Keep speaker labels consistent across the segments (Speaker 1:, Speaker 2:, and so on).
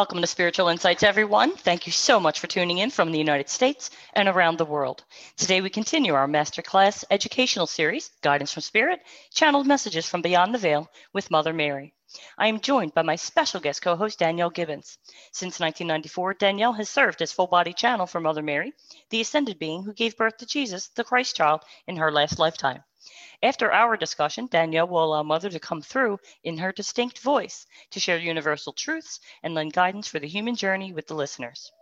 Speaker 1: Welcome to Spiritual Insights, everyone. Thank you so much for tuning in from the United States and around the world. Today, we continue our masterclass educational series, Guidance from Spirit Channeled Messages from Beyond the Veil with Mother Mary. I am joined by my special guest co host, Danielle Gibbons. Since 1994, Danielle has served as full body channel for Mother Mary, the ascended being who gave birth to Jesus, the Christ child, in her last lifetime. After our discussion, Danielle will allow Mother to come through in her distinct voice to share universal truths and lend guidance for the human journey with the listeners.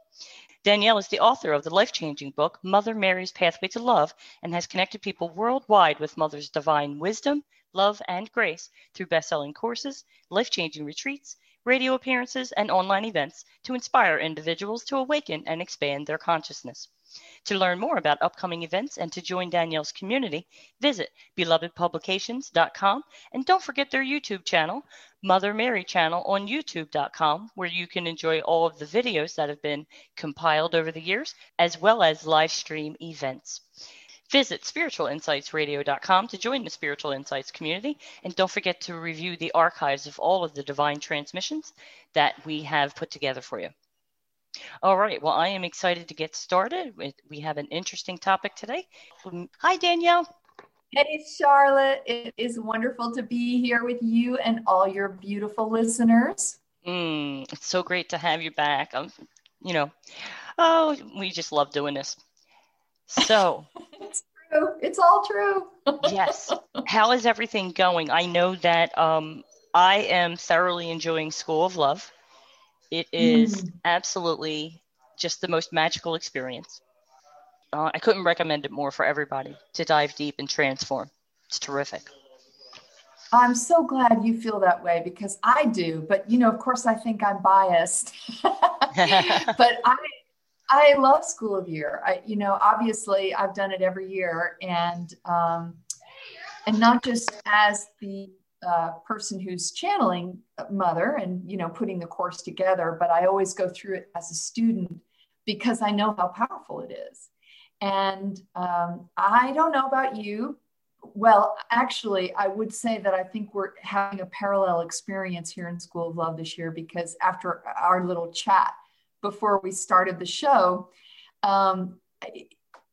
Speaker 1: Danielle is the author of the life changing book, Mother Mary's Pathway to Love, and has connected people worldwide with Mother's divine wisdom, love, and grace through best selling courses, life changing retreats, radio appearances, and online events to inspire individuals to awaken and expand their consciousness. To learn more about upcoming events and to join Danielle's community, visit belovedpublications.com and don't forget their YouTube channel, Mother Mary channel on youtube.com, where you can enjoy all of the videos that have been compiled over the years, as well as live stream events. Visit spiritualinsightsradio.com to join the Spiritual Insights community. And don't forget to review the archives of all of the divine transmissions that we have put together for you. All right. Well, I am excited to get started. We have an interesting topic today. Hi, Danielle.
Speaker 2: Hey, Charlotte. It is wonderful to be here with you and all your beautiful listeners.
Speaker 1: Mm, it's so great to have you back. Um, you know, oh, we just love doing this. So,
Speaker 2: it's true. It's all true.
Speaker 1: yes. How is everything going? I know that um, I am thoroughly enjoying School of Love. It is mm. absolutely just the most magical experience. Uh, I couldn't recommend it more for everybody to dive deep and transform. It's terrific.
Speaker 2: I'm so glad you feel that way because I do. But you know, of course, I think I'm biased. but I, I love School of Year. I, you know, obviously, I've done it every year, and um, and not just as the uh, person who's channeling mother and you know putting the course together but i always go through it as a student because i know how powerful it is. And um, i don't know about you. Well actually i would say that i think we're having a parallel experience here in school of love this year because after our little chat before we started the show um,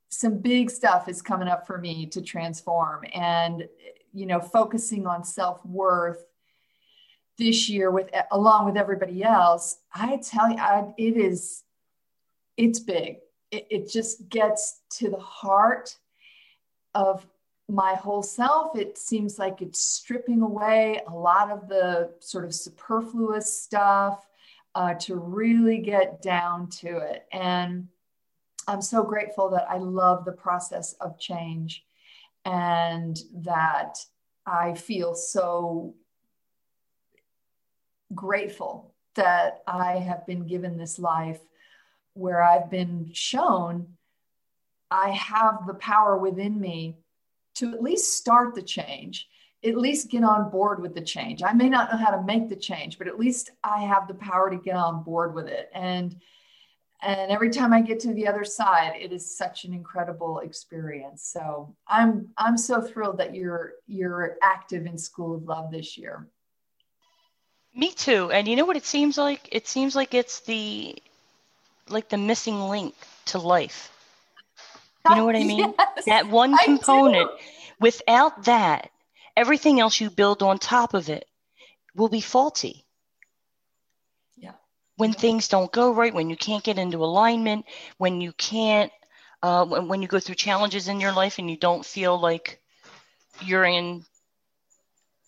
Speaker 2: some big stuff is coming up for me to transform. And you know, focusing on self worth this year with along with everybody else, I tell you, I, it is, it's big. It, it just gets to the heart of my whole self. It seems like it's stripping away a lot of the sort of superfluous stuff uh, to really get down to it. And I'm so grateful that I love the process of change and that I feel so grateful that I have been given this life where I've been shown I have the power within me to at least start the change, at least get on board with the change. I may not know how to make the change, but at least I have the power to get on board with it. And and every time i get to the other side it is such an incredible experience. So i'm i'm so thrilled that you're you're active in school of love this year.
Speaker 1: Me too. And you know what it seems like? It seems like it's the like the missing link to life. You know what i mean? Yes, that one component. without that everything else you build on top of it will be faulty. When things don't go right, when you can't get into alignment, when you can't, uh, when, when you go through challenges in your life and you don't feel like you're in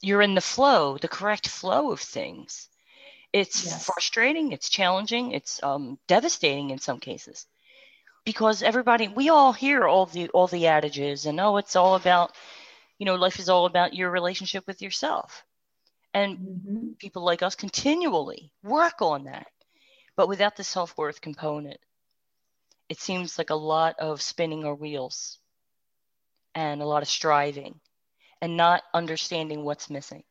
Speaker 1: you're in the flow, the correct flow of things. It's yes. frustrating, it's challenging, it's um, devastating in some cases because everybody we all hear all the all the adages and oh it's all about you know life is all about your relationship with yourself and mm-hmm. people like us continually work on that but without the self-worth component it seems like a lot of spinning our wheels and a lot of striving and not understanding what's missing.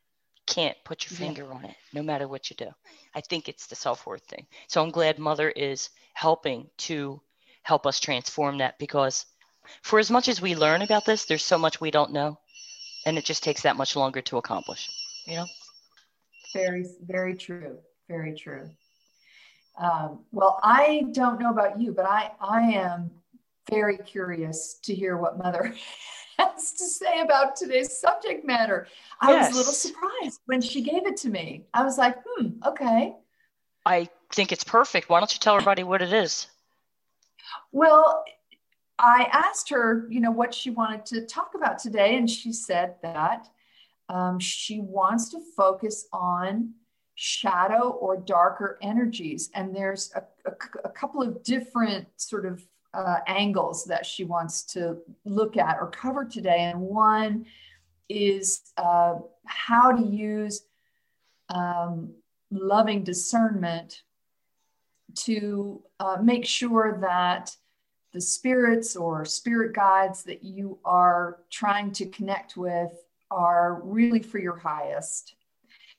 Speaker 1: Can't put your finger yeah. on it, no matter what you do. I think it's the self worth thing. So I'm glad Mother is helping to help us transform that because for as much as we learn about this, there's so much we don't know. And it just takes that much longer to accomplish, you know?
Speaker 2: Very, very true. Very true. Um, well, I don't know about you, but I, I am very curious to hear what Mother has to say about today's subject matter. I yes. was a little surprised when she gave it to me. I was like, hmm, okay.
Speaker 1: I think it's perfect. Why don't you tell everybody what it is?
Speaker 2: Well, I asked her, you know, what she wanted to talk about today, and she said that um, she wants to focus on shadow or darker energies. And there's a, a, a couple of different sort of uh, angles that she wants to look at or cover today. And one is uh, how to use um, loving discernment to uh, make sure that the spirits or spirit guides that you are trying to connect with are really for your highest.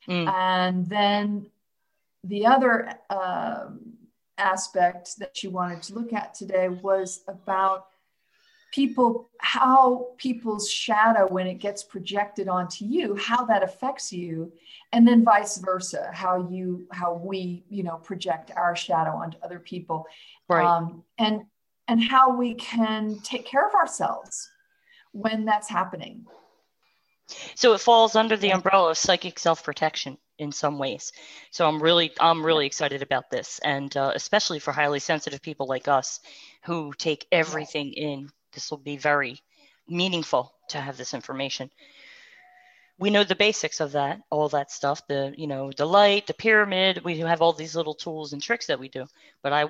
Speaker 2: Mm. And then the other um, aspect that she wanted to look at today was about people how people's shadow when it gets projected onto you how that affects you and then vice versa how you how we you know project our shadow onto other people.
Speaker 1: Right. Um,
Speaker 2: and and how we can take care of ourselves when that's happening
Speaker 1: so it falls under the umbrella of psychic self-protection in some ways. So I'm really I'm really excited about this, and uh, especially for highly sensitive people like us who take everything in. This will be very meaningful to have this information. We know the basics of that, all that stuff. The you know the light, the pyramid. We have all these little tools and tricks that we do. But I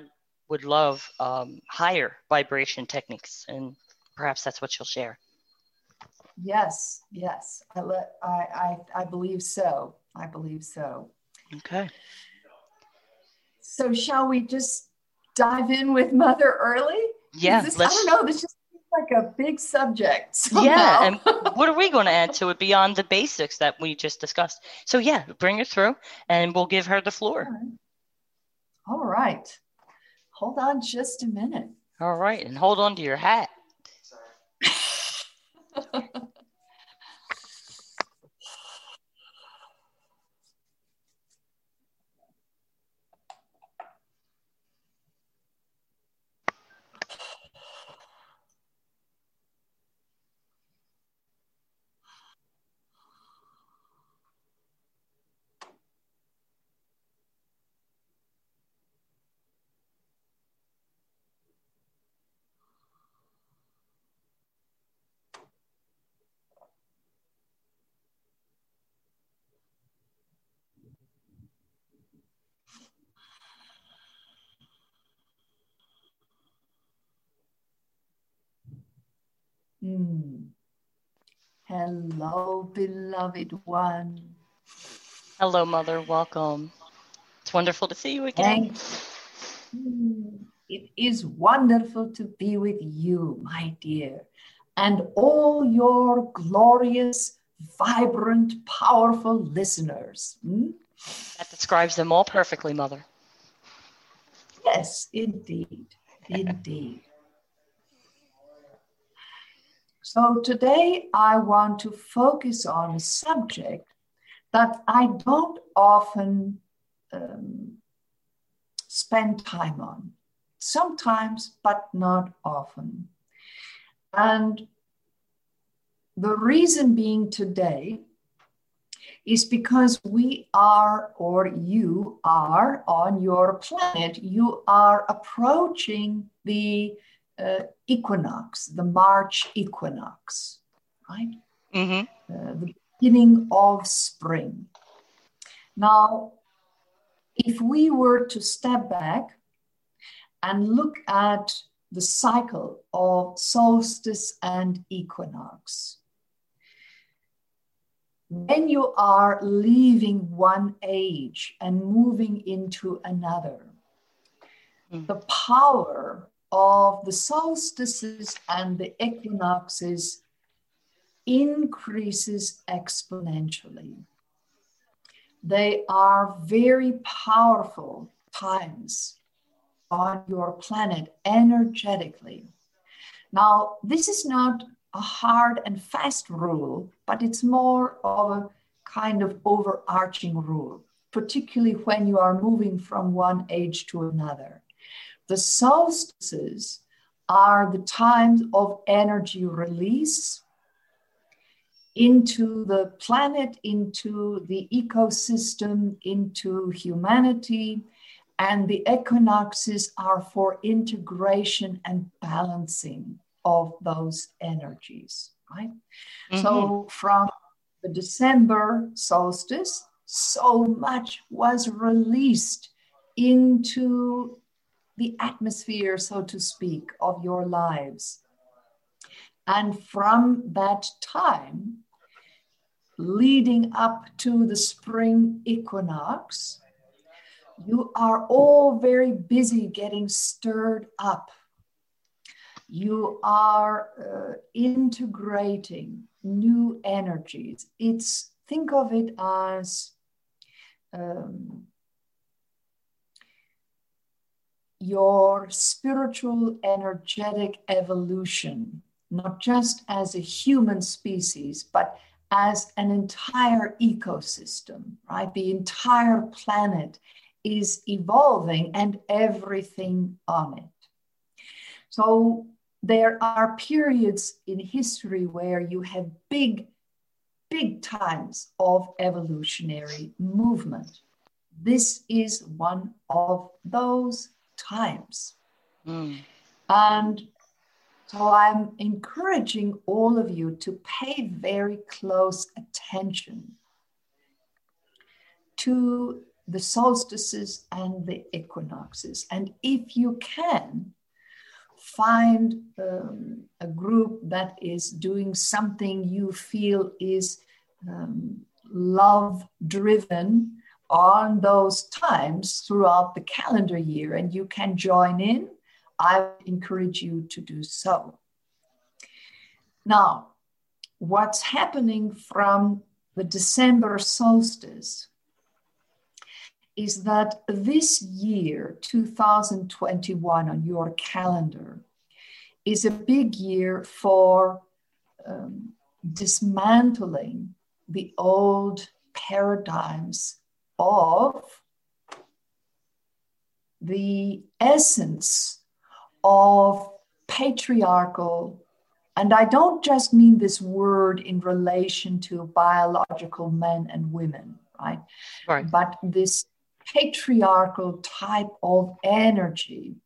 Speaker 1: would love um, higher vibration techniques, and perhaps that's what you'll share.
Speaker 2: Yes, yes, I, let, I, I, I believe so. I believe so.
Speaker 1: Okay.
Speaker 2: So shall we just dive in with Mother early?
Speaker 1: Yeah.
Speaker 2: This, I don't know. This just seems like a big subject.
Speaker 1: Somehow. Yeah. And what are we going to add to it beyond the basics that we just discussed? So yeah, bring it through and we'll give her the floor.
Speaker 2: All right. All right. Hold on just a minute.
Speaker 1: All right. And hold on to your hat.
Speaker 2: Mm. Hello, beloved one.
Speaker 1: Hello, Mother. Welcome. It's wonderful to see you again.
Speaker 2: It is wonderful to be with you, my dear, and all your glorious, vibrant, powerful listeners. Mm?
Speaker 1: That describes them all perfectly, Mother.
Speaker 2: Yes, indeed. Indeed. So today I want to focus on a subject that I don't often um, spend time on. Sometimes, but not often. And the reason being today is because we are, or you are on your planet, you are approaching the uh, equinox, the March equinox, right? Mm-hmm. Uh, the beginning of spring. Now, if we were to step back and look at the cycle of solstice and equinox, when you are leaving one age and moving into another, mm. the power of the solstices and the equinoxes increases exponentially. They are very powerful times on your planet energetically. Now, this is not a hard and fast rule, but it's more of a kind of overarching rule, particularly when you are moving from one age to another. The solstices are the times of energy release into the planet, into the ecosystem, into humanity. And the equinoxes are for integration and balancing of those energies, right? Mm-hmm. So from the December solstice, so much was released into the atmosphere, so to speak, of your lives. And from that time, leading up to the spring equinox, you are all very busy getting stirred up. You are uh, integrating new energies. It's think of it as um, your spiritual energetic evolution, not just as a human species, but as an entire ecosystem, right? The entire planet is evolving and everything on it. So there are periods in history where you have big, big times of evolutionary movement. This is one of those times. Mm. And so I'm encouraging all of you to pay very close attention to the solstices and the equinoxes. And if you can, find um, a group that is doing something you feel is um, love driven on those times throughout the calendar year, and you can join in I encourage you to do so. Now, what's happening from the December solstice is that this year, 2021, on your calendar, is a big year for um, dismantling the old paradigms of the essence of patriarchal, and I don't just mean this word in relation to biological men and women, right? right. But this patriarchal type of energy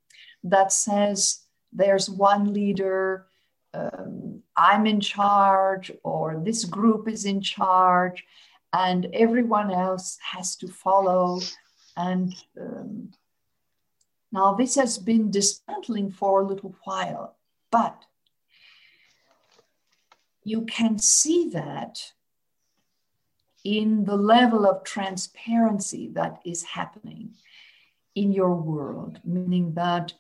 Speaker 2: that says there's one leader, um, I'm in charge, or this group is in charge, and everyone else has to follow. And um, now, this has been dismantling for a little while, but you can see that in the level of transparency that is happening in your world, meaning that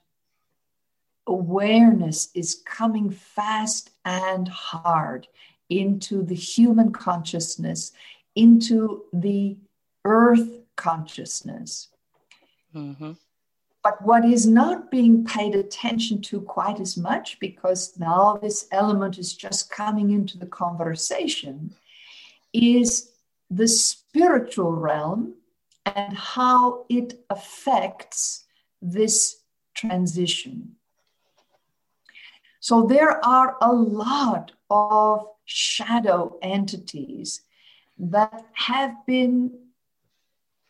Speaker 2: awareness is coming fast and hard into the human consciousness, into the earth consciousness. Mm-hmm. But what is not being paid attention to quite as much, because now this element is just coming into the conversation, is the spiritual realm and how it affects this transition. So there are a lot of shadow entities that have been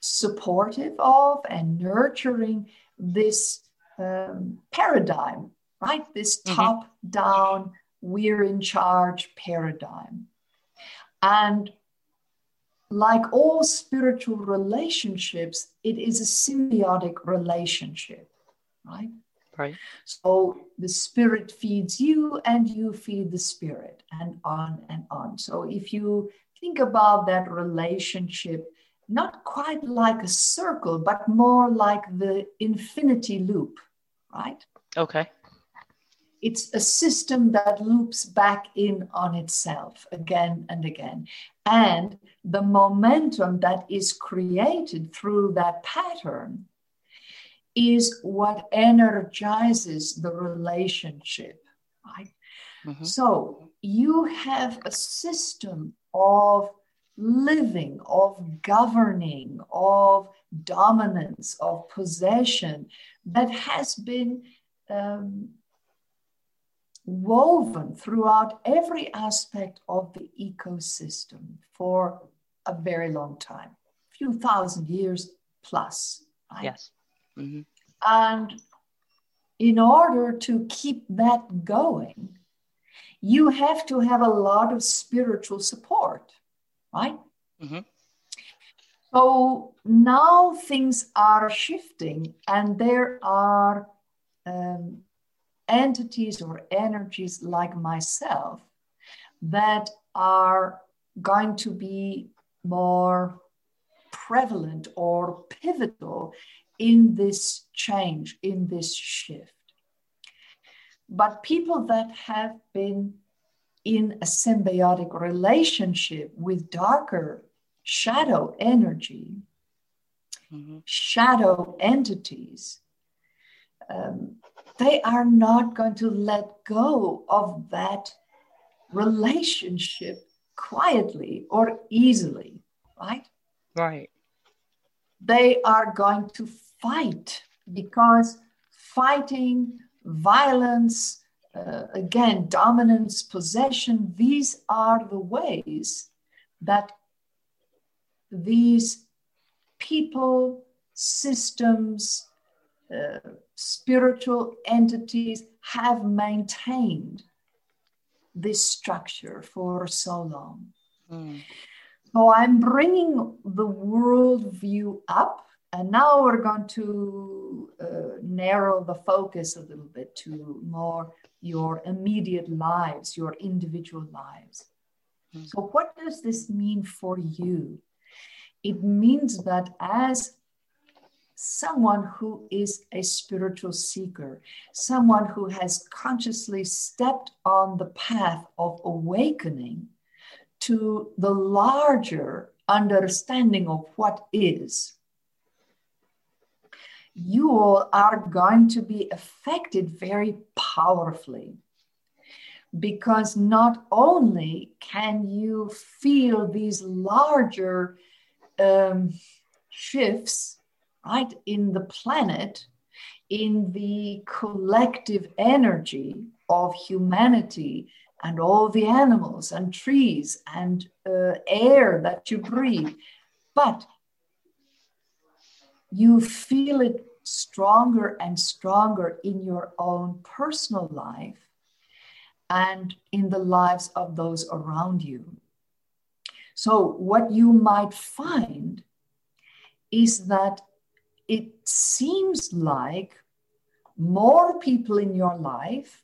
Speaker 2: supportive of and nurturing this um, paradigm, right? This mm-hmm. top down, we're in charge paradigm. And like all spiritual relationships, it is a symbiotic relationship, right?
Speaker 1: Right.
Speaker 2: So the spirit feeds you and you feed the spirit, and on and on. So if you think about that relationship, not quite like a circle, but more like the infinity loop, right?
Speaker 1: Okay.
Speaker 2: It's a system that loops back in on itself again and again. And the momentum that is created through that pattern is what energizes the relationship, right? Mm-hmm. So you have a system of living, of governing, of dominance, of possession that has been um, woven throughout every aspect of the ecosystem for a very long time, a few thousand years plus.
Speaker 1: Right? Yes.
Speaker 2: Mm-hmm. And in order to keep that going, you have to have a lot of spiritual support, right? Mm-hmm. So now things are shifting, and there are um, entities or energies like myself that are going to be more prevalent or pivotal in this change, in this shift. But people that have been in a symbiotic relationship with darker shadow energy, mm-hmm. shadow entities, um, they are not going to let go of that relationship quietly or easily, right?
Speaker 1: Right.
Speaker 2: They are going to fight because fighting, violence, uh, again, dominance, possession, these are the ways that these people, systems, uh, spiritual entities have maintained this structure for so long. Mm. So I'm bringing the world view up and now we're going to uh, narrow the focus a little bit to more your immediate lives, your individual lives. Mm-hmm. So, what does this mean for you? It means that as someone who is a spiritual seeker, someone who has consciously stepped on the path of awakening to the larger understanding of what is you all are going to be affected very powerfully because not only can you feel these larger um, shifts right in the planet in the collective energy of humanity and all the animals and trees and uh, air that you breathe but you feel it stronger and stronger in your own personal life and in the lives of those around you. So, what you might find is that it seems like more people in your life,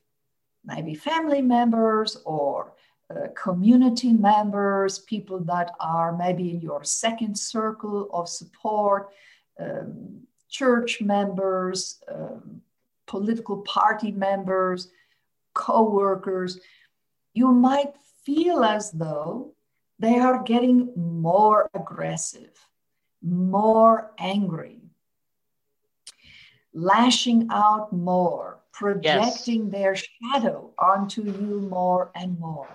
Speaker 2: maybe family members or uh, community members, people that are maybe in your second circle of support, um, church members, um, political party members, co workers, you might feel as though they are getting more aggressive, more angry, lashing out more, projecting yes. their shadow onto you more and more.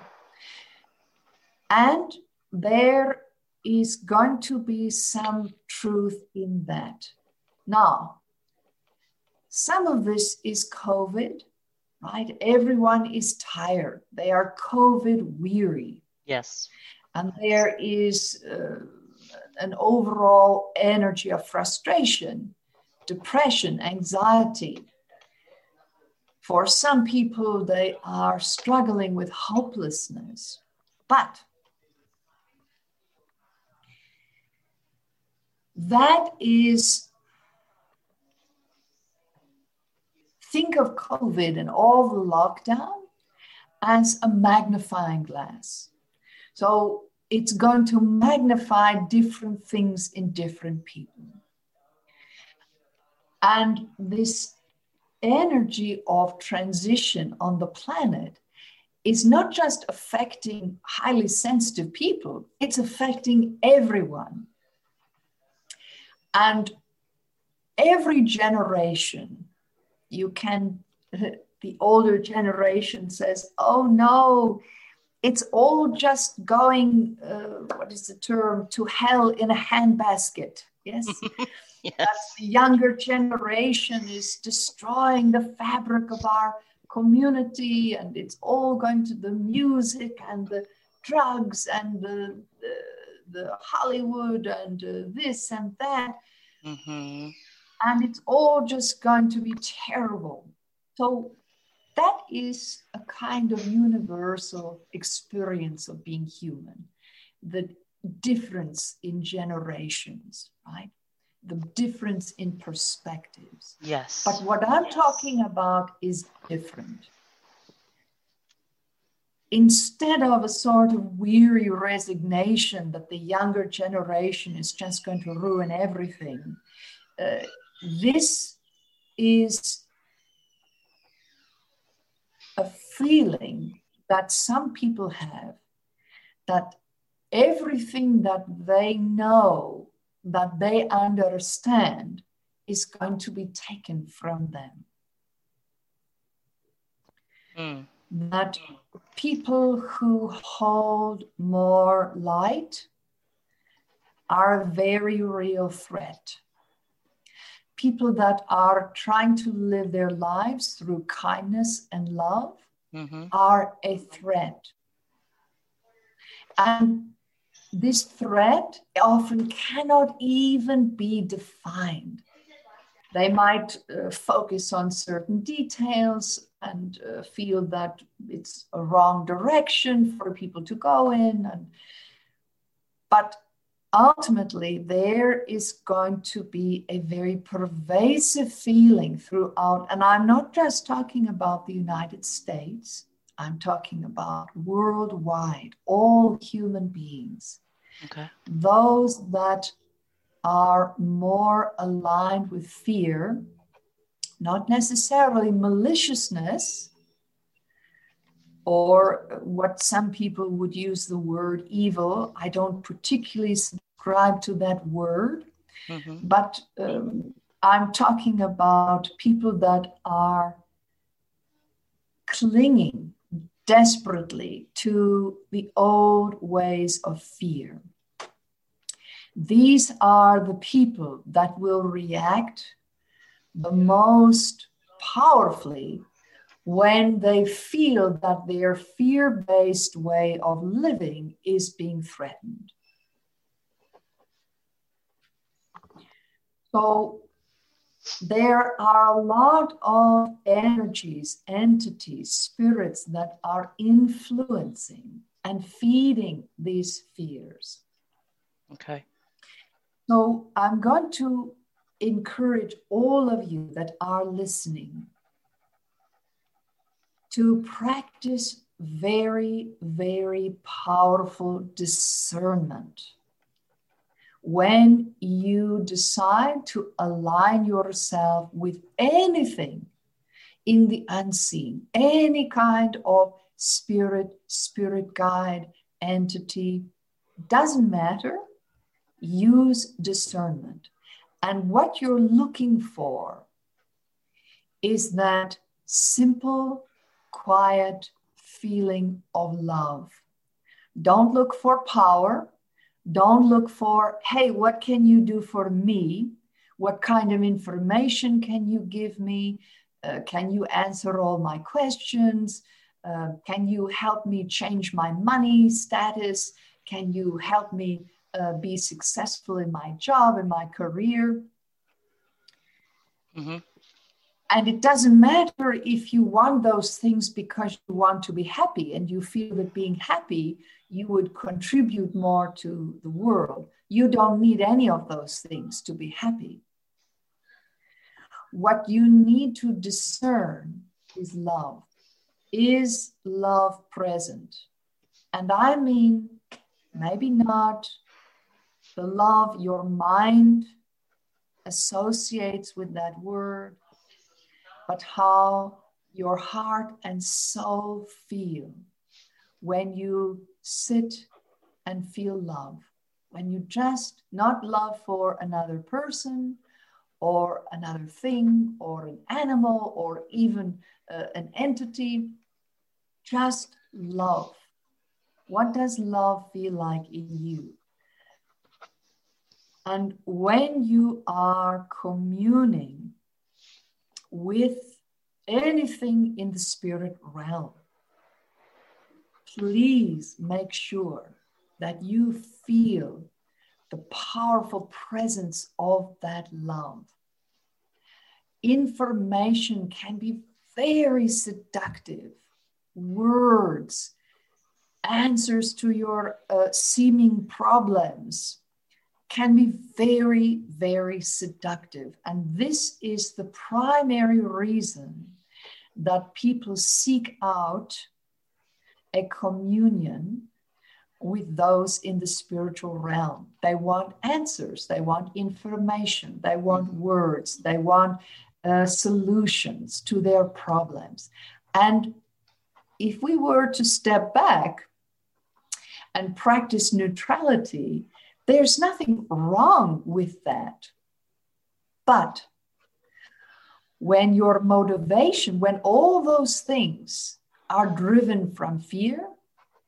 Speaker 2: And there is going to be some truth in that. Now, some of this is COVID, right? Everyone is tired. They are COVID weary.
Speaker 1: Yes.
Speaker 2: And there is uh, an overall energy of frustration, depression, anxiety. For some people, they are struggling with hopelessness. But that is think of COVID and all the lockdown as a magnifying glass. So it's going to magnify different things in different people. And this energy of transition on the planet is not just affecting highly sensitive people, it's affecting everyone. And every generation, you can, the older generation says, oh no, it's all just going, uh, what is the term, to hell in a handbasket. Yes. yes. The younger generation is destroying the fabric of our community and it's all going to the music and the drugs and the, the, the Hollywood and uh, this and that. Mm-hmm. And it's all just going to be terrible. So that is a kind of universal experience of being human the difference in generations right the difference in perspectives
Speaker 1: yes
Speaker 2: but what i'm yes. talking about is different instead of a sort of weary resignation that the younger generation is just going to ruin everything uh, this is a feeling that some people have that everything that they know, that they understand, is going to be taken from them. Mm. That people who hold more light are a very real threat people that are trying to live their lives through kindness and love mm-hmm. are a threat. And this threat often cannot even be defined. They might uh, focus on certain details and uh, feel that it's a wrong direction for people to go in. And, but ultimately there is going to be a very pervasive feeling throughout and i'm not just talking about the united states i'm talking about worldwide all human beings okay. those that are more aligned with fear not necessarily maliciousness or what some people would use the word evil. I don't particularly subscribe to that word, mm-hmm. but um, I'm talking about people that are clinging desperately to the old ways of fear. These are the people that will react the most powerfully when they feel that their fear based way of living is being threatened. So there are a lot of energies, entities, spirits that are influencing and feeding these fears.
Speaker 1: Okay.
Speaker 2: So I'm going to encourage all of you that are listening to practice very, very powerful discernment. When you decide to align yourself with anything in the unseen, any kind of spirit, spirit guide, entity, doesn't matter, use discernment. And what you're looking for is that simple quiet feeling of love. Don't look for power. Don't look for, hey, what can you do for me? What kind of information can you give me? Uh, can you answer all my questions? Uh, can you help me change my money status? Can you help me uh, be successful in my job, in my career? Mm-hmm. And it doesn't matter if you want those things because you want to be happy and you feel that being happy, you would contribute more to the world. You don't need any of those things to be happy. What you need to discern is love. Is love present? And I mean, maybe not the love your mind associates with that word, but how your heart and soul feel when you sit and feel love. When you just not love for another person or another thing or an animal or even uh, an entity, just love. What does love feel like in you? And when you are communing with anything in the spirit realm, please make sure that you feel the powerful presence of that love. Information can be very seductive. Words, answers to your uh, seeming problems, can be very, very seductive. And this is the primary reason that people seek out a communion with those in the spiritual realm. They want answers, they want information, they want mm-hmm. words, they want uh, solutions to their problems. And if we were to step back and practice neutrality, there's nothing wrong with that. But when your motivation, when all those things are driven from fear,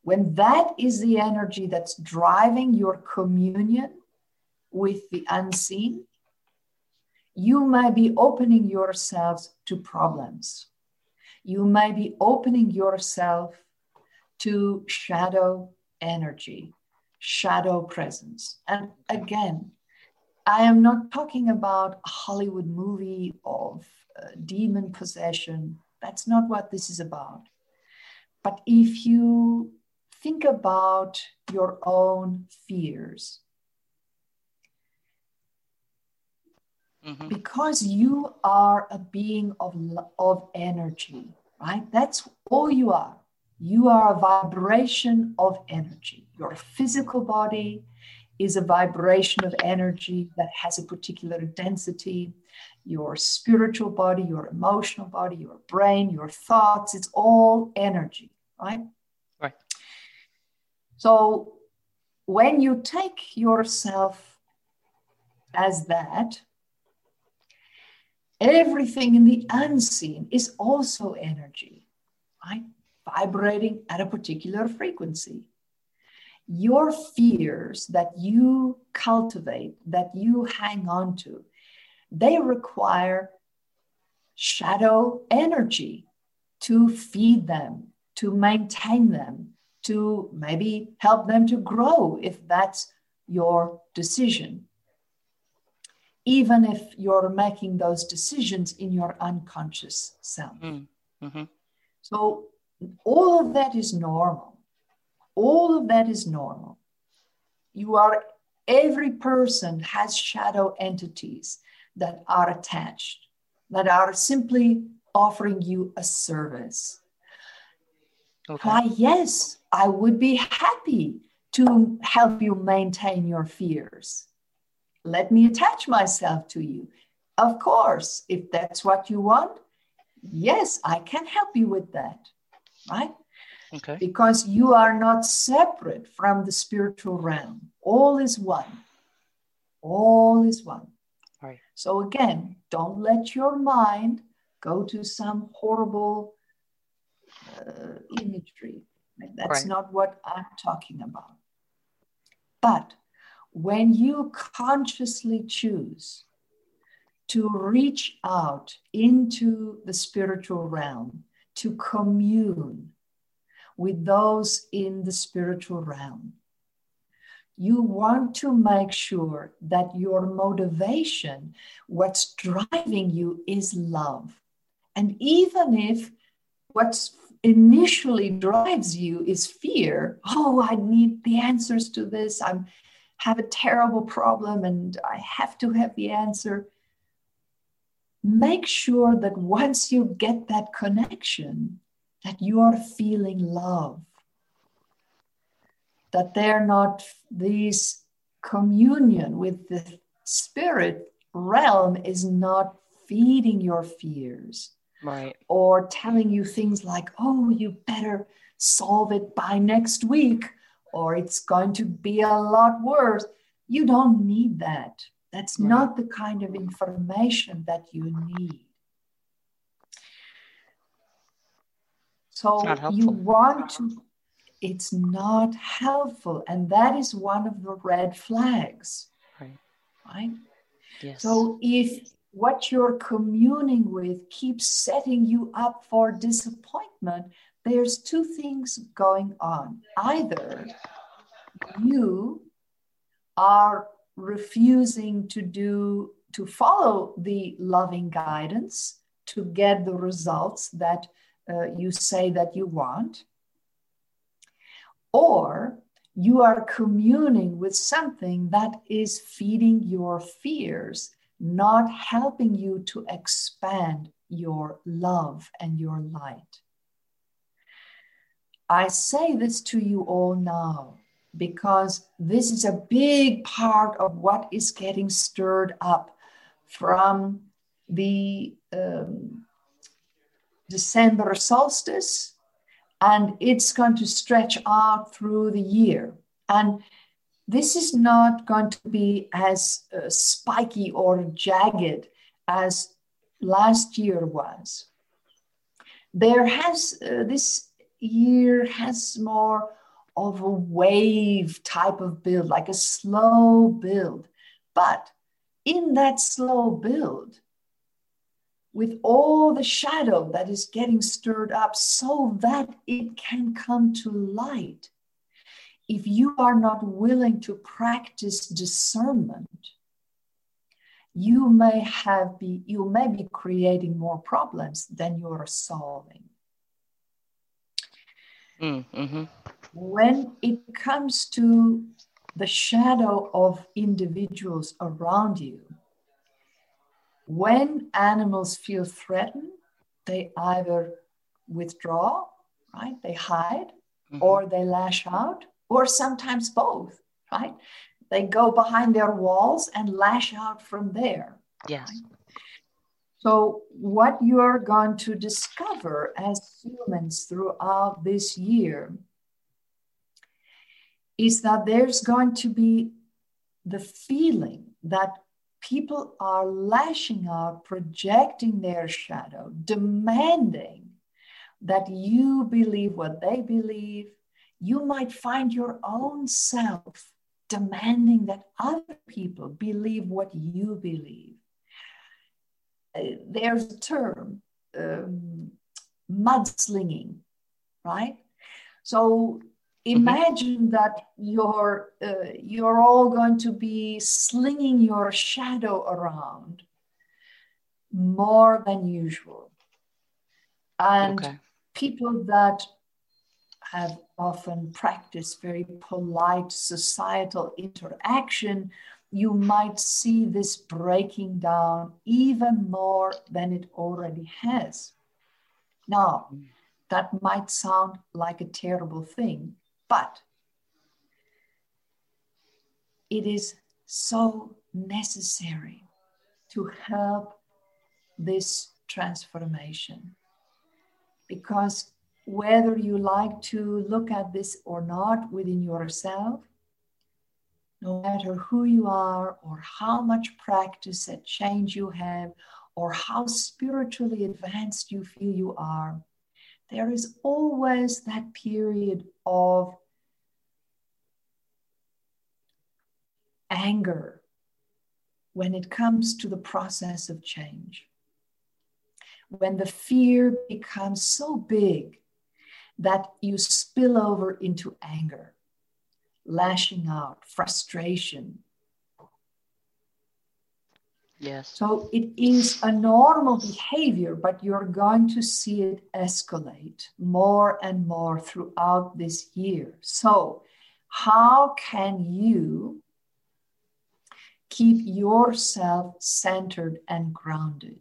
Speaker 2: when that is the energy that's driving your communion with the unseen, you might be opening yourselves to problems. You might be opening yourself to shadow energy, shadow presence. And again, I am not talking about a Hollywood movie of uh, demon possession. That's not what this is about. But if you think about your own fears, mm-hmm. because you are a being of, of energy, right? That's all you are. You are a vibration of energy. Your physical body is a vibration of energy that has a particular density. Your spiritual body, your emotional body, your brain, your thoughts, it's all energy, right?
Speaker 1: Right.
Speaker 2: So when you take yourself as that, everything in the unseen is also energy, right? Vibrating at a particular frequency. Your fears that you cultivate, that you hang on to, they require shadow energy to feed them, to maintain them, to maybe help them to grow if that's your decision. Even if you're making those decisions in your unconscious self. Mm, mm-hmm. So all of that is normal. All of that is normal. You are, every person has shadow entities that are attached, that are simply offering you a service. Okay. Why, yes, I would be happy to help you maintain your fears. Let me attach myself to you. Of course, if that's what you want, yes, I can help you with that right?
Speaker 1: Okay.
Speaker 2: Because you are not separate from the spiritual realm. All is one. All is one.
Speaker 1: Right.
Speaker 2: So again, don't let your mind go to some horrible uh, imagery. That's right. not what I'm talking about. But when you consciously choose to reach out into the spiritual realm, to commune with those in the spiritual realm. you want to make sure that your motivation, what's driving you, is love. And even if what's initially drives you is fear, oh, I need the answers to this, I have a terrible problem and I have to have the answer. Make sure that once you get that connection, that you are feeling love. That they're not these communion with the spirit realm is not feeding your fears
Speaker 1: right.
Speaker 2: or telling you things like oh you better solve it by next week or it's going to be a lot worse. You don't need that that's not the kind of information that you need so you want to it's not helpful. And that is one of the red flags. Right. Right?
Speaker 1: Yes.
Speaker 2: So if what you're communing with keeps setting you up for disappointment, there's two things going on. Either you are refusing to do to follow the loving guidance to get the results that uh, you say that you want or you are communing with something that is feeding your fears, not helping you to expand your love and your light. I say this to you all now because this is a big part of what is getting stirred up from the um, December solstice and it's going to stretch out through the year. And this is not going to be as uh, spiky or jagged as last year was. There has, uh, this year has more of a wave type of build, like a slow build. But in that slow build, with all the shadow that is getting stirred up so that it can come to light. If you are not willing to practice discernment, you may have be you may be creating more problems than you are solving.
Speaker 1: Mm, mm-hmm.
Speaker 2: When it comes to the shadow of individuals around you, when animals feel threatened, they either withdraw, right? They hide, mm-hmm. or they lash out, or sometimes both, right? They go behind their walls and lash out from there.
Speaker 1: Yes.
Speaker 2: Right? So, what you are going to discover as humans throughout this year is that there's going to be the feeling that people are lashing out, projecting their shadow, demanding that you believe what they believe. You might find your own self demanding that other people believe what you believe. Uh, there's a term, um, mudslinging, right? So. Imagine mm-hmm. that you're uh, you're all going to be slinging your shadow around more than usual and okay. people that have often practiced very polite societal interaction you might see this breaking down even more than it already has now mm. that might sound like a terrible thing but it is so necessary to help this transformation because whether you like to look at this or not within yourself, no matter who you are or how much practice and change you have or how spiritually advanced you feel you are, there is always that period of anger when it comes to the process of change. When the fear becomes so big that you spill over into anger. lashing out, frustration.
Speaker 1: Yes.
Speaker 2: So it is a normal behavior, but you're going to see it escalate more and more throughout this year. So, how can you keep yourself centered and grounded?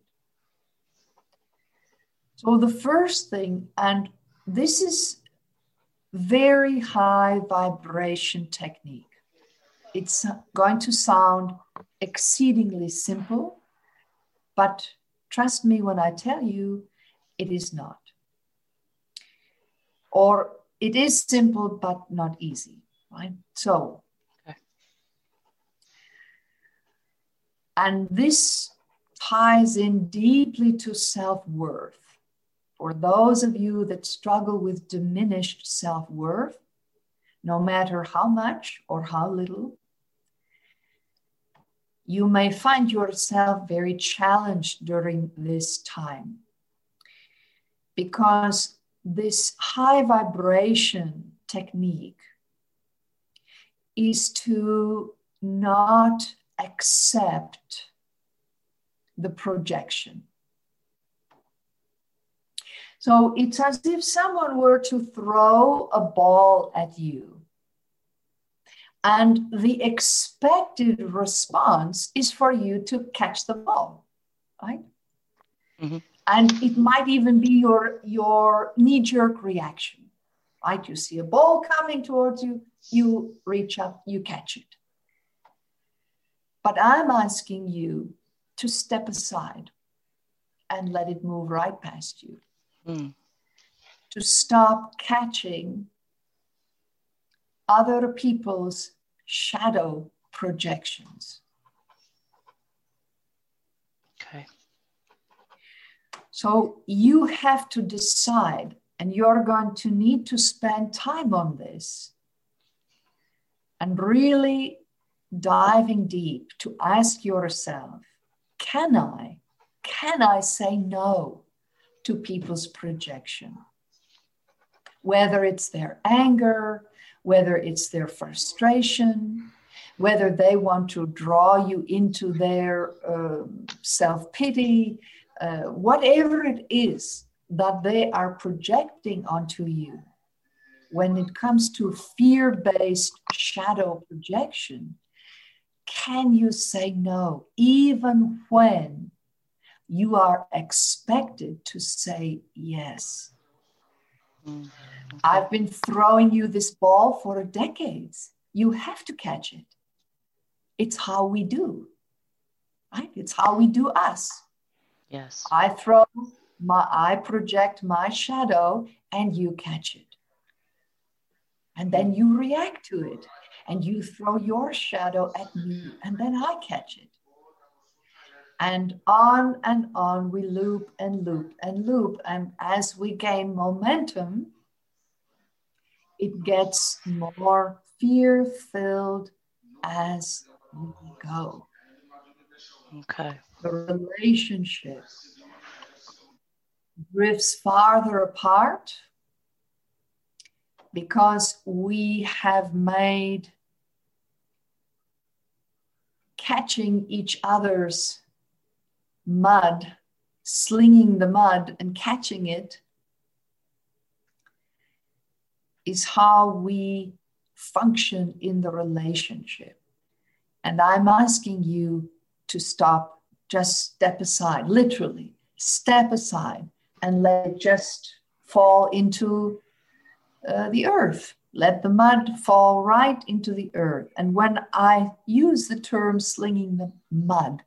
Speaker 2: So, the first thing, and this is very high vibration technique. It's going to sound exceedingly simple, but trust me when I tell you, it is not. Or it is simple, but not easy, right? So, okay. and this ties in deeply to self worth. For those of you that struggle with diminished self worth, no matter how much or how little, you may find yourself very challenged during this time because this high vibration technique is to not accept the projection. So it's as if someone were to throw a ball at you. And the expected response is for you to catch the ball, right? Mm-hmm. And it might even be your, your knee jerk reaction, right? You see a ball coming towards you, you reach up, you catch it. But I'm asking you to step aside and let it move right past you mm. to stop catching other people's shadow projections.
Speaker 1: Okay.
Speaker 2: So you have to decide, and you're going to need to spend time on this and really diving deep to ask yourself can I, can I say no to people's projection. Whether it's their anger, whether it's their frustration, whether they want to draw you into their uh, self pity, uh, whatever it is that they are projecting onto you. When it comes to fear based shadow projection, can you say no, even when you are expected to say yes. Mm, okay. I've been throwing you this ball for decades. You have to catch it. It's how we do, right? It's how we do us.
Speaker 1: Yes.
Speaker 2: I throw my, I project my shadow and you catch it. And then you react to it and you throw your shadow at me and then I catch it. And on and on we loop and loop and loop. And as we gain momentum, it gets more fear filled as we go.
Speaker 1: Okay.
Speaker 2: The relationship drifts farther apart because we have made catching each other's mud, slinging the mud and catching it, is how we function in the relationship. And I'm asking you to stop, just step aside, literally, step aside and let it just fall into uh, the earth. Let the mud fall right into the earth. And when I use the term slinging the mud,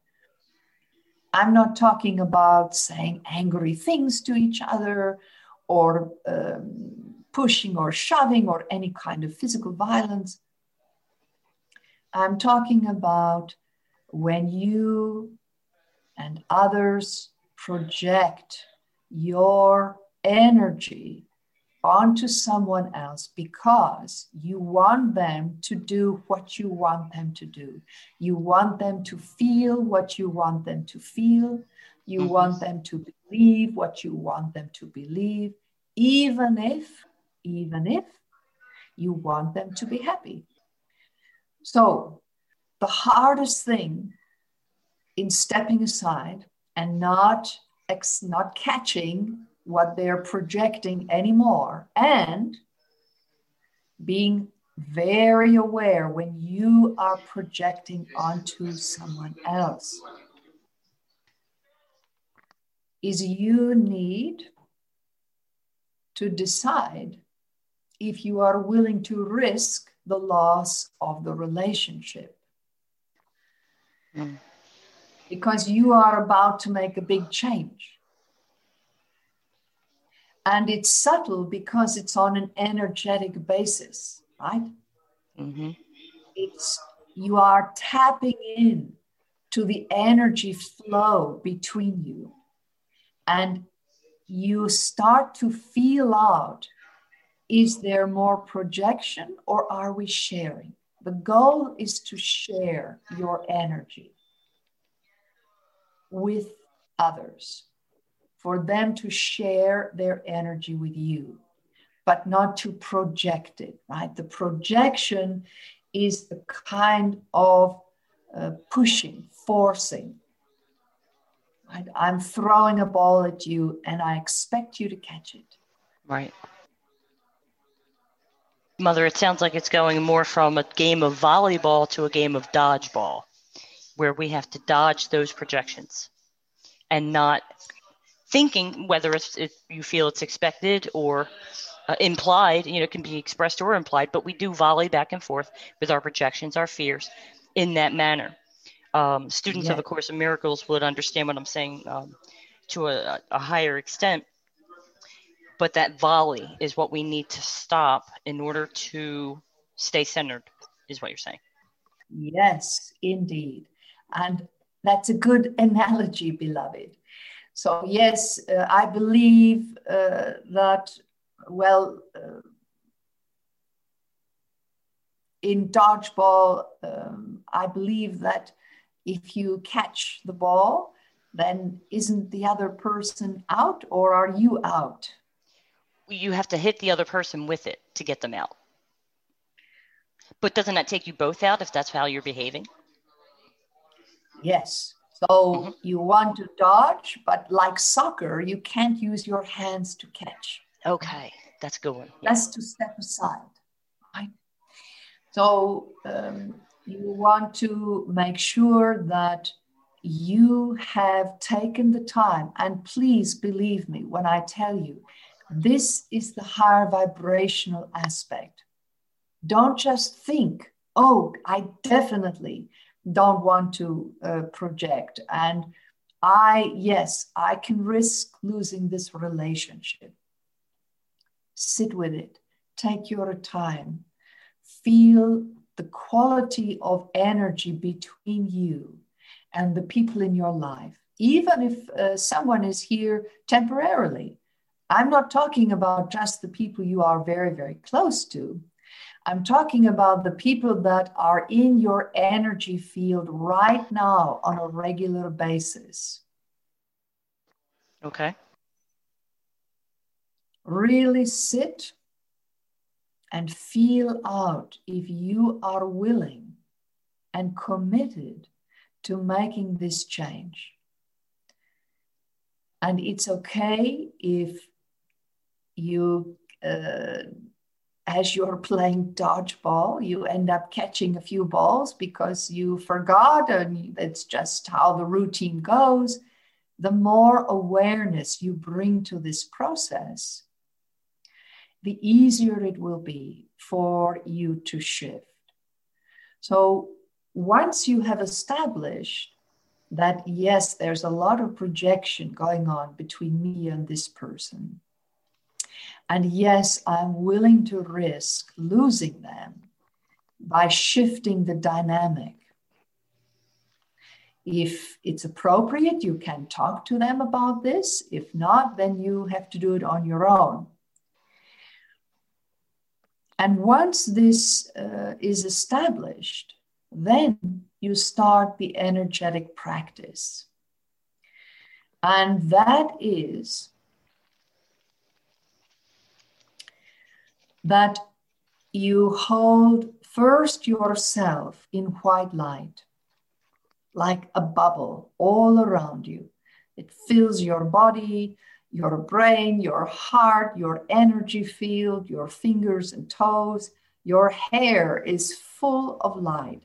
Speaker 2: I'm not talking about saying angry things to each other or um, pushing or shoving or any kind of physical violence. I'm talking about when you and others project your energy onto someone else because you want them to do what you want them to do. You want them to feel what you want them to feel. You mm-hmm. want them to believe what you want them to believe, even if, even if you want them to be happy. So, the hardest thing in stepping aside and not ex- not catching what they're projecting anymore and being very aware when you are projecting onto someone else is you need to decide if you are willing to risk the loss of the relationship. Mm. Because you are about to make a big change. And it's subtle because it's on an energetic basis, right? Mm-hmm. It's you are tapping in to the energy flow between you. And you start to feel out is there more projection or are we sharing? The goal is to share your energy with others, for them to share their energy with you, but not to project it, right? The projection is the kind of uh, pushing, forcing. Right? I'm throwing a ball at you and I expect you to catch it.
Speaker 1: Right. Mother, it sounds like it's going more from a game of volleyball to a game of dodgeball, where we have to dodge those projections and not thinking whether it's if you feel it's expected or uh, implied, you know, can be expressed or implied, but we do volley back and forth with our projections, our fears in that manner. Um, students yeah. of A Course in Miracles would understand what I'm saying um, to a, a higher extent but that volley is what we need to stop in order to stay centered is what you're saying.
Speaker 2: Yes indeed. And that's a good analogy beloved. So yes uh, i believe uh, that well uh, in dodgeball um, i believe that if you catch the ball then isn't the other person out or are you out
Speaker 1: you have to hit the other person with it to get them out. But doesn't that take you both out if that's how you're behaving?
Speaker 2: Yes. So mm-hmm. you want to dodge, but like soccer, you can't use your hands to catch.
Speaker 1: Okay, that's good one.
Speaker 2: Yeah. That's to step aside. Right? So um, you want to make sure that you have taken the time, and please believe me when I tell you, this is the higher vibrational aspect. Don't just think, oh, I definitely don't want to uh, project. And I, yes, I can risk losing this relationship. Sit with it, take your time, feel the quality of energy between you and the people in your life. Even if uh, someone is here temporarily, I'm not talking about just the people you are very, very close to. I'm talking about the people that are in your energy field right now on a regular basis.
Speaker 1: Okay.
Speaker 2: Really sit and feel out if you are willing and committed to making this change. And it's okay if you uh, as you're playing dodgeball, you end up catching a few balls because you forgot, and it's just how the routine goes. The more awareness you bring to this process, the easier it will be for you to shift. So, once you have established that, yes, there's a lot of projection going on between me and this person, and yes, I'm willing to risk losing them by shifting the dynamic. If it's appropriate, you can talk to them about this. If not, then you have to do it on your own. And once this uh, is established, then you start the energetic practice. And that is that you hold first yourself in white light, like a bubble all around you. It fills your body, your brain, your heart, your energy field, your fingers and toes. Your hair is full of light.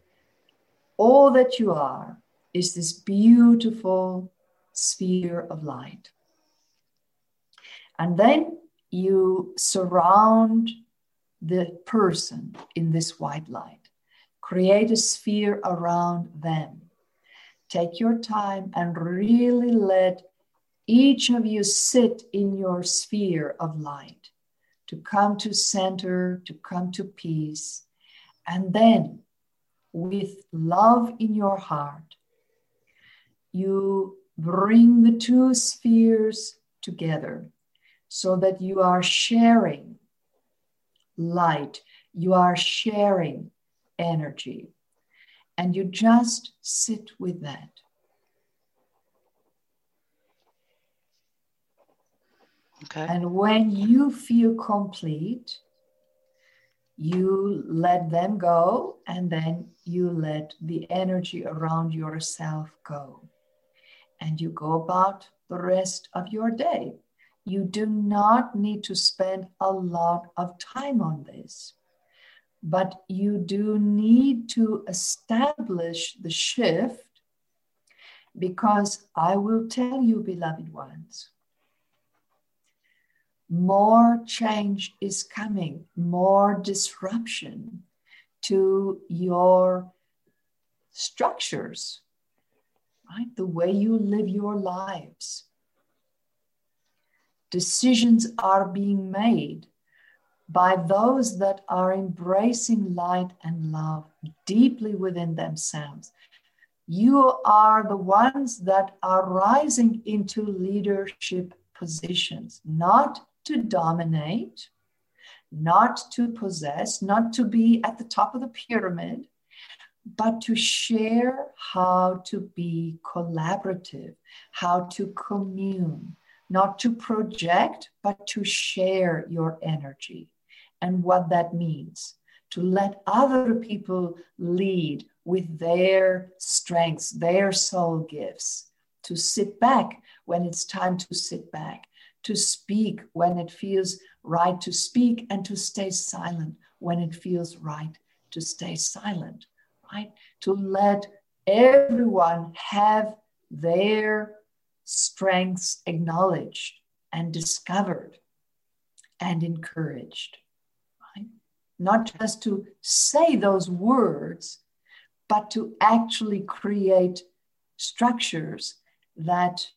Speaker 2: All that you are is this beautiful sphere of light. And then you surround the person in this white light. Create a sphere around them. Take your time and really let each of you sit in your sphere of light to come to center, to come to peace. And then, with love in your heart, you bring the two spheres together so that you are sharing light, you are sharing energy, and you just sit with that. Okay. And when you feel complete, you let them go and then you let the energy around yourself go. And you go about the rest of your day. You do not need to spend a lot of time on this, but you do need to establish the shift because I will tell you, beloved ones, more change is coming, more disruption to your structures, right? The way you live your lives decisions are being made by those that are embracing light and love deeply within themselves. You are the ones that are rising into leadership positions, not to dominate, not to possess, not to be at the top of the pyramid, but to share how to be collaborative, how to commune, not to project, but to share your energy and what that means. To let other people lead with their strengths, their soul gifts, to sit back when it's time to sit back, to speak when it feels right to speak, and to stay silent when it feels right to stay silent, right? To let everyone have their strengths acknowledged and discovered and encouraged. Right? Not just to say those words, but to actually create structures that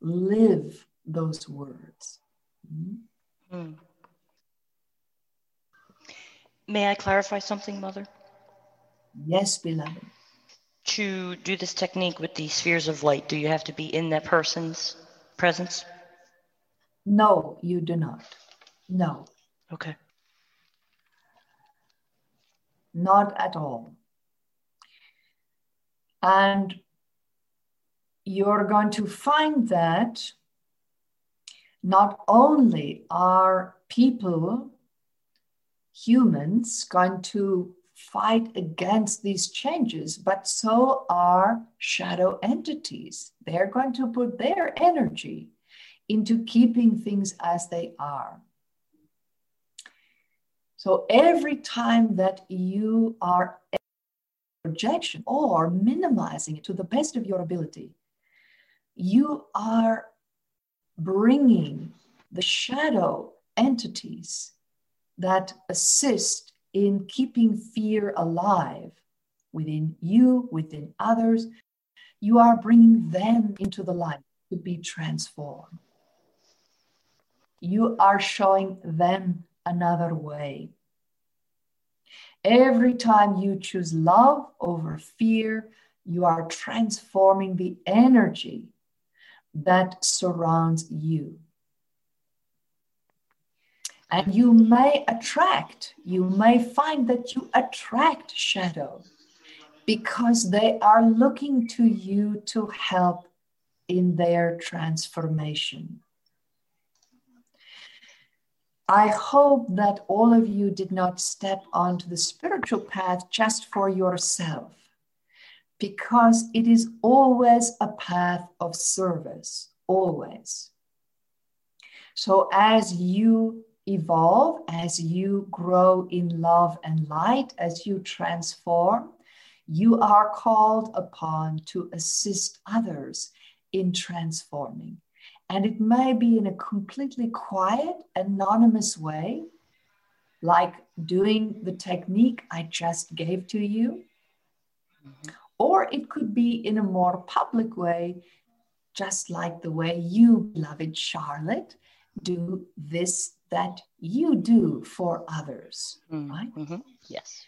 Speaker 2: live those words. Mm-hmm.
Speaker 1: Mm. May I clarify something, Mother?
Speaker 2: Yes, beloved
Speaker 1: to do this technique with the spheres of light, do you have to be in that person's presence?
Speaker 2: No, you do not. No.
Speaker 1: Okay.
Speaker 2: Not at all. And you're going to find that not only are people, humans, going to fight against these changes, but so are shadow entities. They're going to put their energy into keeping things as they are. So every time that you are projection or minimizing it to the best of your ability, you are bringing the shadow entities that assist in keeping fear alive within you, within others, you are bringing them into the light to be transformed. You are showing them another way. Every time you choose love over fear, you are transforming the energy that surrounds you. And you may attract, you may find that you attract shadow because they are looking to you to help in their transformation. I hope that all of you did not step onto the spiritual path just for yourself, because it is always a path of service, always. So as you evolve, as you grow in love and light, as you transform, you are called upon to assist others in transforming. And it may be in a completely quiet, anonymous way, like doing the technique I just gave to you. Mm-hmm. Or it could be in a more public way, just like the way you, beloved Charlotte, do this that you do for others, mm-hmm. right?
Speaker 1: Mm-hmm. Yes.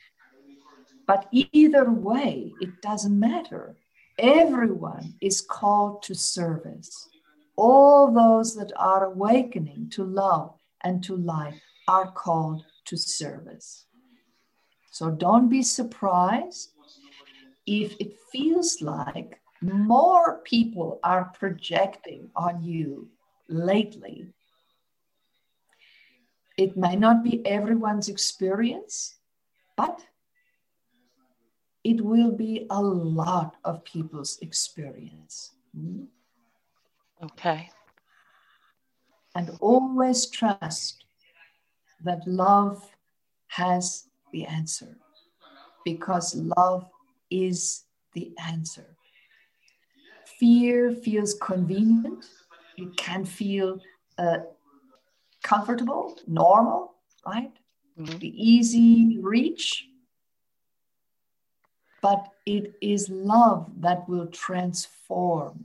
Speaker 2: But either way, it doesn't matter. Everyone is called to service. All those that are awakening to love and to life are called to service. So don't be surprised if it feels like more people are projecting on you lately. It may not be everyone's experience, but it will be a lot of people's experience. Hmm?
Speaker 1: Okay.
Speaker 2: And always trust that love has the answer because love is the answer. Fear feels convenient, it can feel uh, comfortable, normal, right? Mm-hmm. The easy reach but it is love that will transform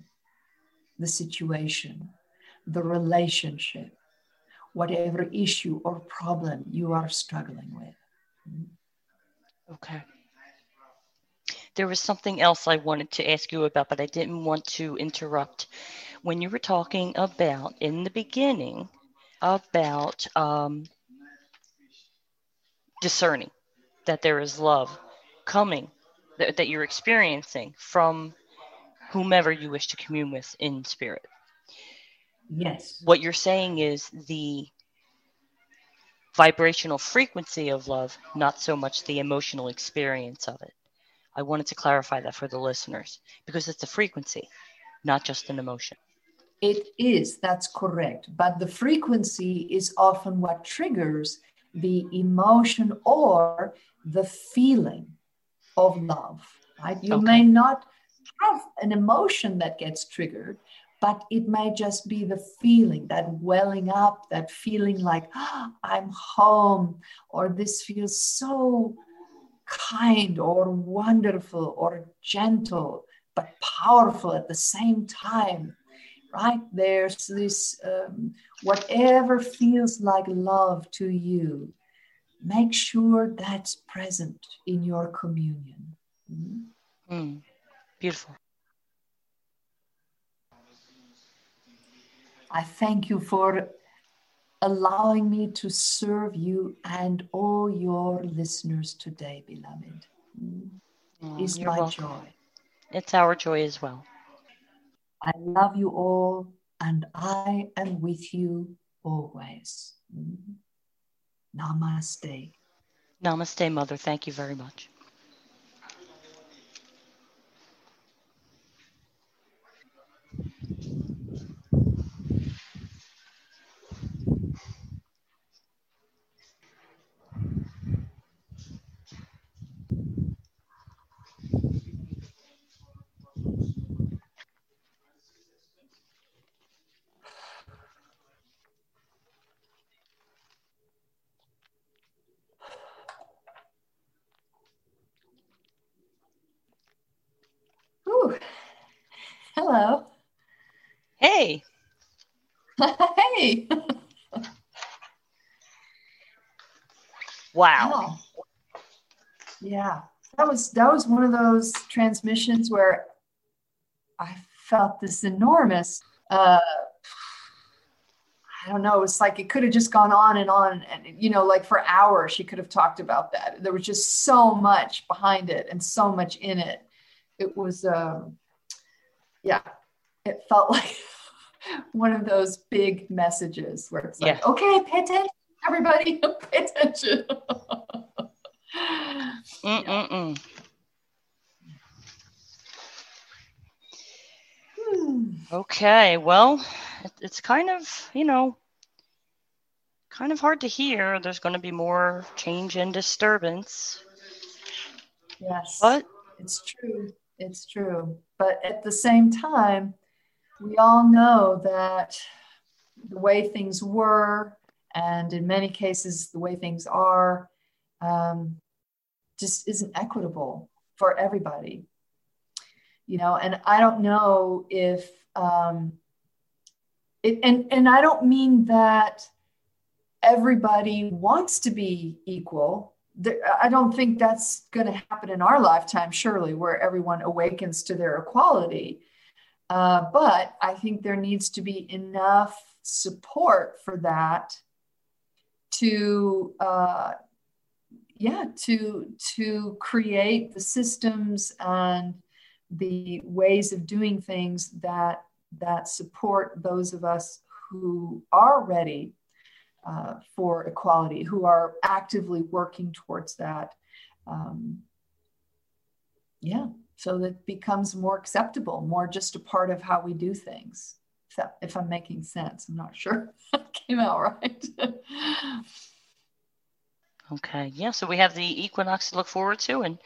Speaker 2: the situation, the relationship, whatever issue or problem you are struggling with.
Speaker 1: Okay. There was something else I wanted to ask you about, but I didn't want to interrupt. When you were talking about in the beginning about um, discerning that there is love coming that, that you're experiencing from whomever you wish to commune with in spirit.
Speaker 2: Yes.
Speaker 1: What you're saying is the vibrational frequency of love, not so much the emotional experience of it. I wanted to clarify that for the listeners because it's a frequency, not just an emotion.
Speaker 2: It is, that's correct. But the frequency is often what triggers the emotion or the feeling of love, right? You okay. may not have an emotion that gets triggered, but it may just be the feeling, that welling up, that feeling like, oh, I'm home, or this feels so kind or wonderful or gentle, but powerful at the same time, right? There's this, um, whatever feels like love to you, make sure that's present in your communion.
Speaker 1: Mm. Mm. Beautiful.
Speaker 2: I thank you for allowing me to serve you and all your listeners today, beloved. Mm. It's my welcome. joy.
Speaker 1: It's our joy as well.
Speaker 2: I love you all, and I am with you always. Mm. Namaste.
Speaker 1: Namaste, Mother. Thank you very much.
Speaker 2: Hello.
Speaker 1: Hey.
Speaker 2: hey.
Speaker 1: wow.
Speaker 2: Oh. Yeah. That was that was one of those transmissions where I felt this enormous uh I don't know, it's like it could have just gone on and on and you know, like for hours she could have talked about that. There was just so much behind it and so much in it. It was um yeah, it felt like one of those big messages where it's like, yeah. okay, pay attention, Everybody, pay attention. Hmm.
Speaker 1: Okay, well, it- it's kind of, you know, kind of hard to hear. There's going to be more change and disturbance.
Speaker 2: Yes.
Speaker 1: But
Speaker 2: It's true. It's true. But at the same time, we all know that the way things were, and in many cases, the way things are, um, just isn't equitable for everybody. You know, and I don't know if, um, it, and, and I don't mean that everybody wants to be equal I don't think that's going to happen in our lifetime, surely, where everyone awakens to their equality. Uh, but I think there needs to be enough support for that to, uh, yeah, to to create the systems and the ways of doing things that that support those of us who are ready uh, for equality, who are actively working towards that. Um, yeah, so that becomes more acceptable, more just a part of how we do things. If, that, if I'm making sense, I'm not sure that came out right.
Speaker 1: Okay, yeah, so we have the equinox to look forward to and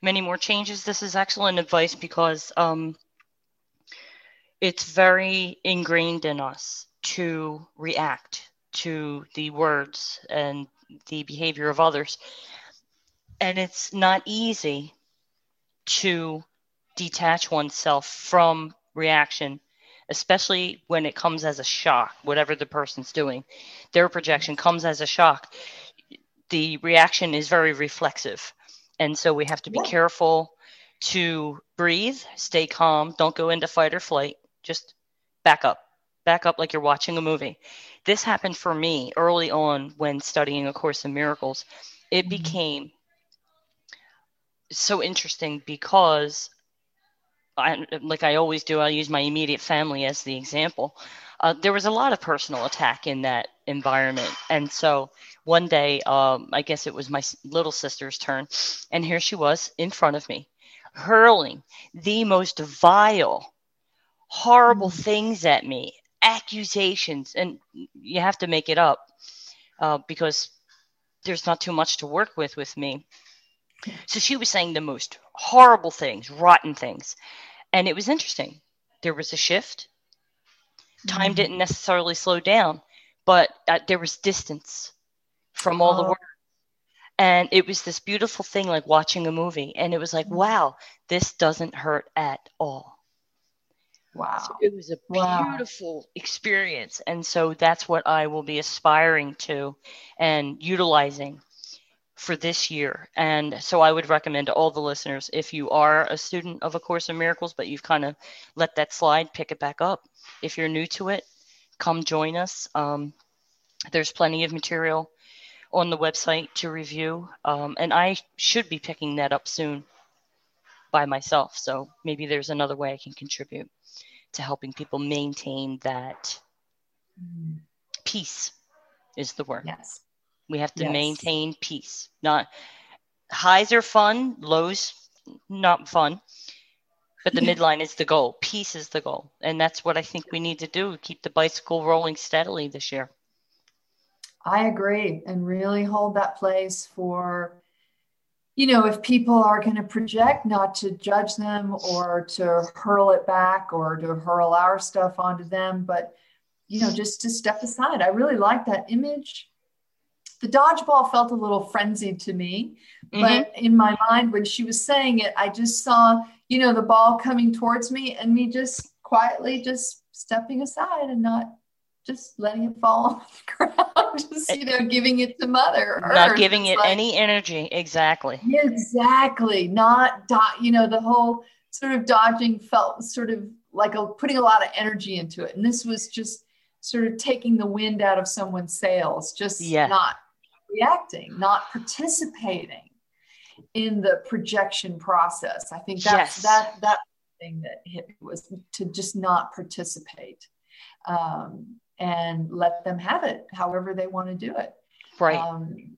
Speaker 1: many more changes. This is excellent advice because um, it's very ingrained in us to react to the words and the behavior of others. And it's not easy to detach oneself from reaction, especially when it comes as a shock, whatever the person's doing. Their projection comes as a shock. The reaction is very reflexive. And so we have to be
Speaker 2: Yeah.
Speaker 1: careful to breathe, stay calm, don't go into fight or flight, just back up, back up like you're watching a movie. This happened for me early on when studying A Course in Miracles. It
Speaker 2: Mhm.
Speaker 1: became so interesting because I, like I always do, I'll use my immediate family as the example. Uh, there was a lot of personal attack in that environment. And so one day, um, I guess it was my little sister's turn, and here she was in front of me, hurling the most vile, horrible
Speaker 2: Mm.
Speaker 1: things at me, accusations, and you have to make it up uh, because there's not too much to work with with me. So she was saying the most horrible things, rotten things. And it was interesting. There was a shift. Time
Speaker 2: Mhm.
Speaker 1: didn't necessarily slow down, but uh, there was distance from all the
Speaker 2: Oh.
Speaker 1: work. And it was this beautiful thing like watching a movie. And it was like,
Speaker 2: Mhm.
Speaker 1: wow, this doesn't hurt at all.
Speaker 2: Wow.
Speaker 1: So it was a
Speaker 2: Wow.
Speaker 1: beautiful experience. And so that's what I will be aspiring to and utilizing for this year. And so I would recommend to all the listeners if you are a student of A Course in Miracles, but you've kind of let that slide, pick it back up. If you're new to it, come join us. Um, there's plenty of material on the website to review. Um, and I should be picking that up soon by myself. So maybe there's another way I can contribute to helping people maintain that
Speaker 2: Mm.
Speaker 1: peace is the word.
Speaker 2: Yes.
Speaker 1: We have to
Speaker 2: Yes.
Speaker 1: maintain peace. Not highs are fun, lows not fun. But the midline is the goal. Peace is the goal. And that's what I think we need to do. Keep the bicycle rolling steadily this year.
Speaker 2: I agree and really hold that place for, you know, if people are going to project, not to judge them or to hurl it back or to hurl our stuff onto them, but, you know, just to step aside. I really like that image. The dodgeball felt a little frenzied to me,
Speaker 1: Mhm.
Speaker 2: but in my mind, when she was saying it, I just saw, you know, the ball coming towards me and me just quietly just stepping aside and not just letting it fall on the ground, just, you know, giving it to Mother Earth.
Speaker 1: not
Speaker 2: giving
Speaker 1: it
Speaker 2: like-
Speaker 1: any energy. Exactly.
Speaker 2: Exactly. Not, do- you know, the whole sort of dodging felt sort of like a, putting a lot of energy into it. And this was just sort of taking the wind out of someone's sails, just
Speaker 1: Yeah.
Speaker 2: not reacting, not participating in the projection process. I think that's
Speaker 1: Yes.
Speaker 2: that that thing that hit was to just not participate um, and let them have it however they want to do it.
Speaker 1: Right.
Speaker 2: Um,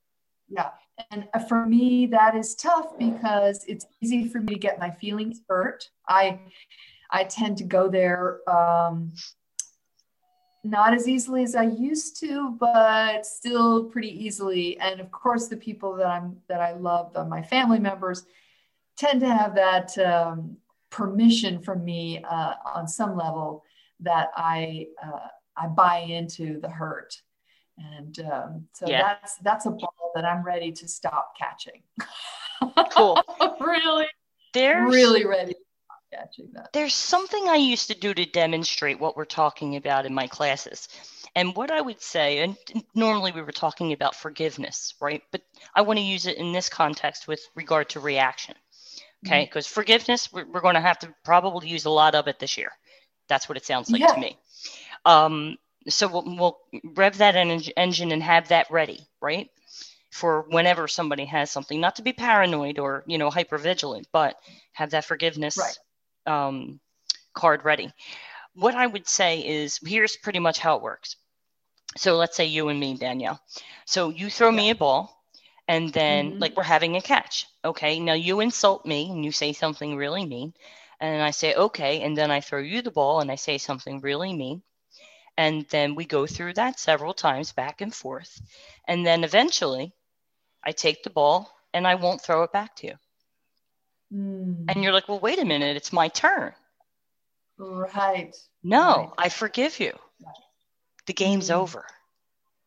Speaker 2: yeah. And for me, that is tough because it's easy for me to get my feelings hurt. I I tend to go there um, not as easily as I used to, but still pretty easily. And of course, the people that I'm that I love, my family members, tend to have that um, permission from me uh, on some level that I uh, I buy into the hurt, and um, so yeah. that's that's a ball that I'm ready to stop catching.
Speaker 1: Cool.
Speaker 2: really,
Speaker 1: there's
Speaker 2: really ready catching that.
Speaker 1: There's something I used to do to demonstrate what we're talking about in my classes. And what I would say, and normally we were talking about forgiveness, right? But I want to use it in this context with regard to reaction. Okay. Because mm-hmm. forgiveness, we're, we're, going to have to probably use a lot of it this year. That's what it sounds like yeah. to me. Um, so we'll, we'll rev that en- engine and have that ready, right? For whenever somebody has something, not to be paranoid or, you know, hyper vigilant, but have that forgiveness
Speaker 2: right
Speaker 1: um, card ready. What I would say is here's pretty much how it works. So let's say you and me, Danielle. So you throw yeah. me a ball, and then mm-hmm. like we're having a catch. Okay, now you insult me and you say something really mean, and I say okay, and then I throw you the ball and I say something really mean, and then we go through that several times back and forth, and then eventually, I take the ball and I won't throw it back to you.
Speaker 2: Mm.
Speaker 1: And you're like, well, wait a minute, it's my turn.
Speaker 2: Right.
Speaker 1: No,
Speaker 2: right.
Speaker 1: I forgive you. The game's mm. over.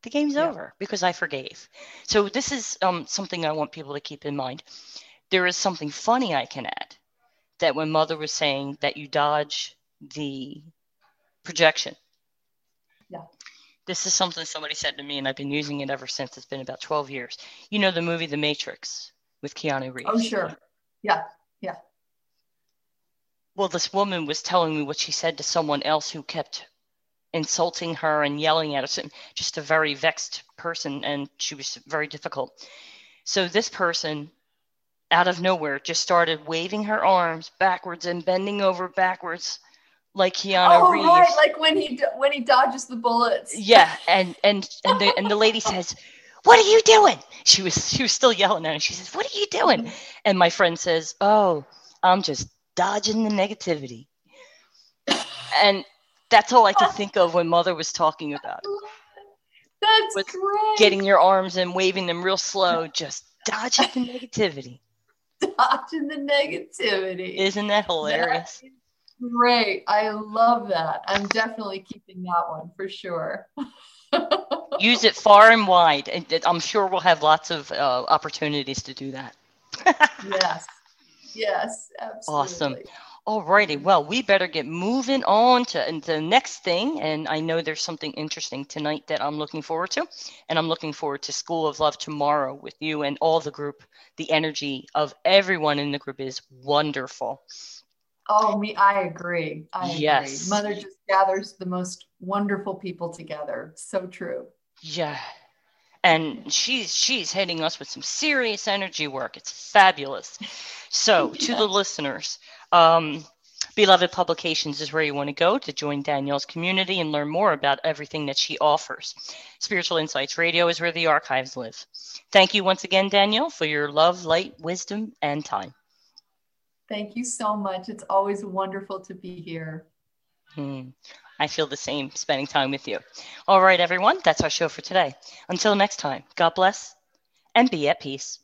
Speaker 1: The game's yeah. over because I forgave. So this is um, something I want people to keep in mind. There is something funny I can add that when mother was saying that you dodge the projection.
Speaker 2: Yeah.
Speaker 1: This is something somebody said to me, and I've been using it ever since. It's been about 12 years. You know the movie The Matrix with Keanu Reeves?
Speaker 2: Oh, sure. Yeah, yeah.
Speaker 1: Well, this woman was telling me what she said to someone else who kept insulting her and yelling at her. Just a very vexed person, and she was very difficult. So this person, out of nowhere, just started waving her arms backwards and bending over backwards, like Keanu
Speaker 2: oh,
Speaker 1: Reeves.
Speaker 2: right, like when he when he dodges the bullets.
Speaker 1: Yeah, and and and the and the lady says, what are you doing? She was she was still yelling at her. She says, What are you doing? And my friend says, Oh, I'm just dodging the negativity. And that's all I could think of when mother was talking about it.
Speaker 2: That's was great.
Speaker 1: Getting your arms and waving them real slow, just dodging the negativity.
Speaker 2: Dodging the negativity.
Speaker 1: Isn't that hilarious?
Speaker 2: That great. I love that. I'm definitely keeping that one for sure.
Speaker 1: use it far and wide. And I'm sure we'll have lots of uh, opportunities to do that.
Speaker 2: yes. Yes, absolutely.
Speaker 1: Awesome. All righty. Well, we better get moving on to the next thing. And I know there's something interesting tonight that I'm looking forward to. And I'm looking forward to School of Love tomorrow with you and all the group. The energy of everyone in the group is wonderful.
Speaker 2: Oh, me, I agree. I
Speaker 1: yes.
Speaker 2: agree. Mother just gathers the most wonderful people together. So true.
Speaker 1: Yeah. And she's she's hitting us with some serious energy work. It's fabulous. So, to the listeners, um, Beloved Publications is where you want to go to join Danielle's community and learn more about everything that she offers. Spiritual Insights Radio is where the archives live. Thank you once again, Danielle, for your love, light, wisdom, and time.
Speaker 2: Thank you so much. It's always wonderful to be here.
Speaker 1: Hmm. I feel the same spending time with you. All right, everyone, that's our show for today. Until next time, God bless and be at peace.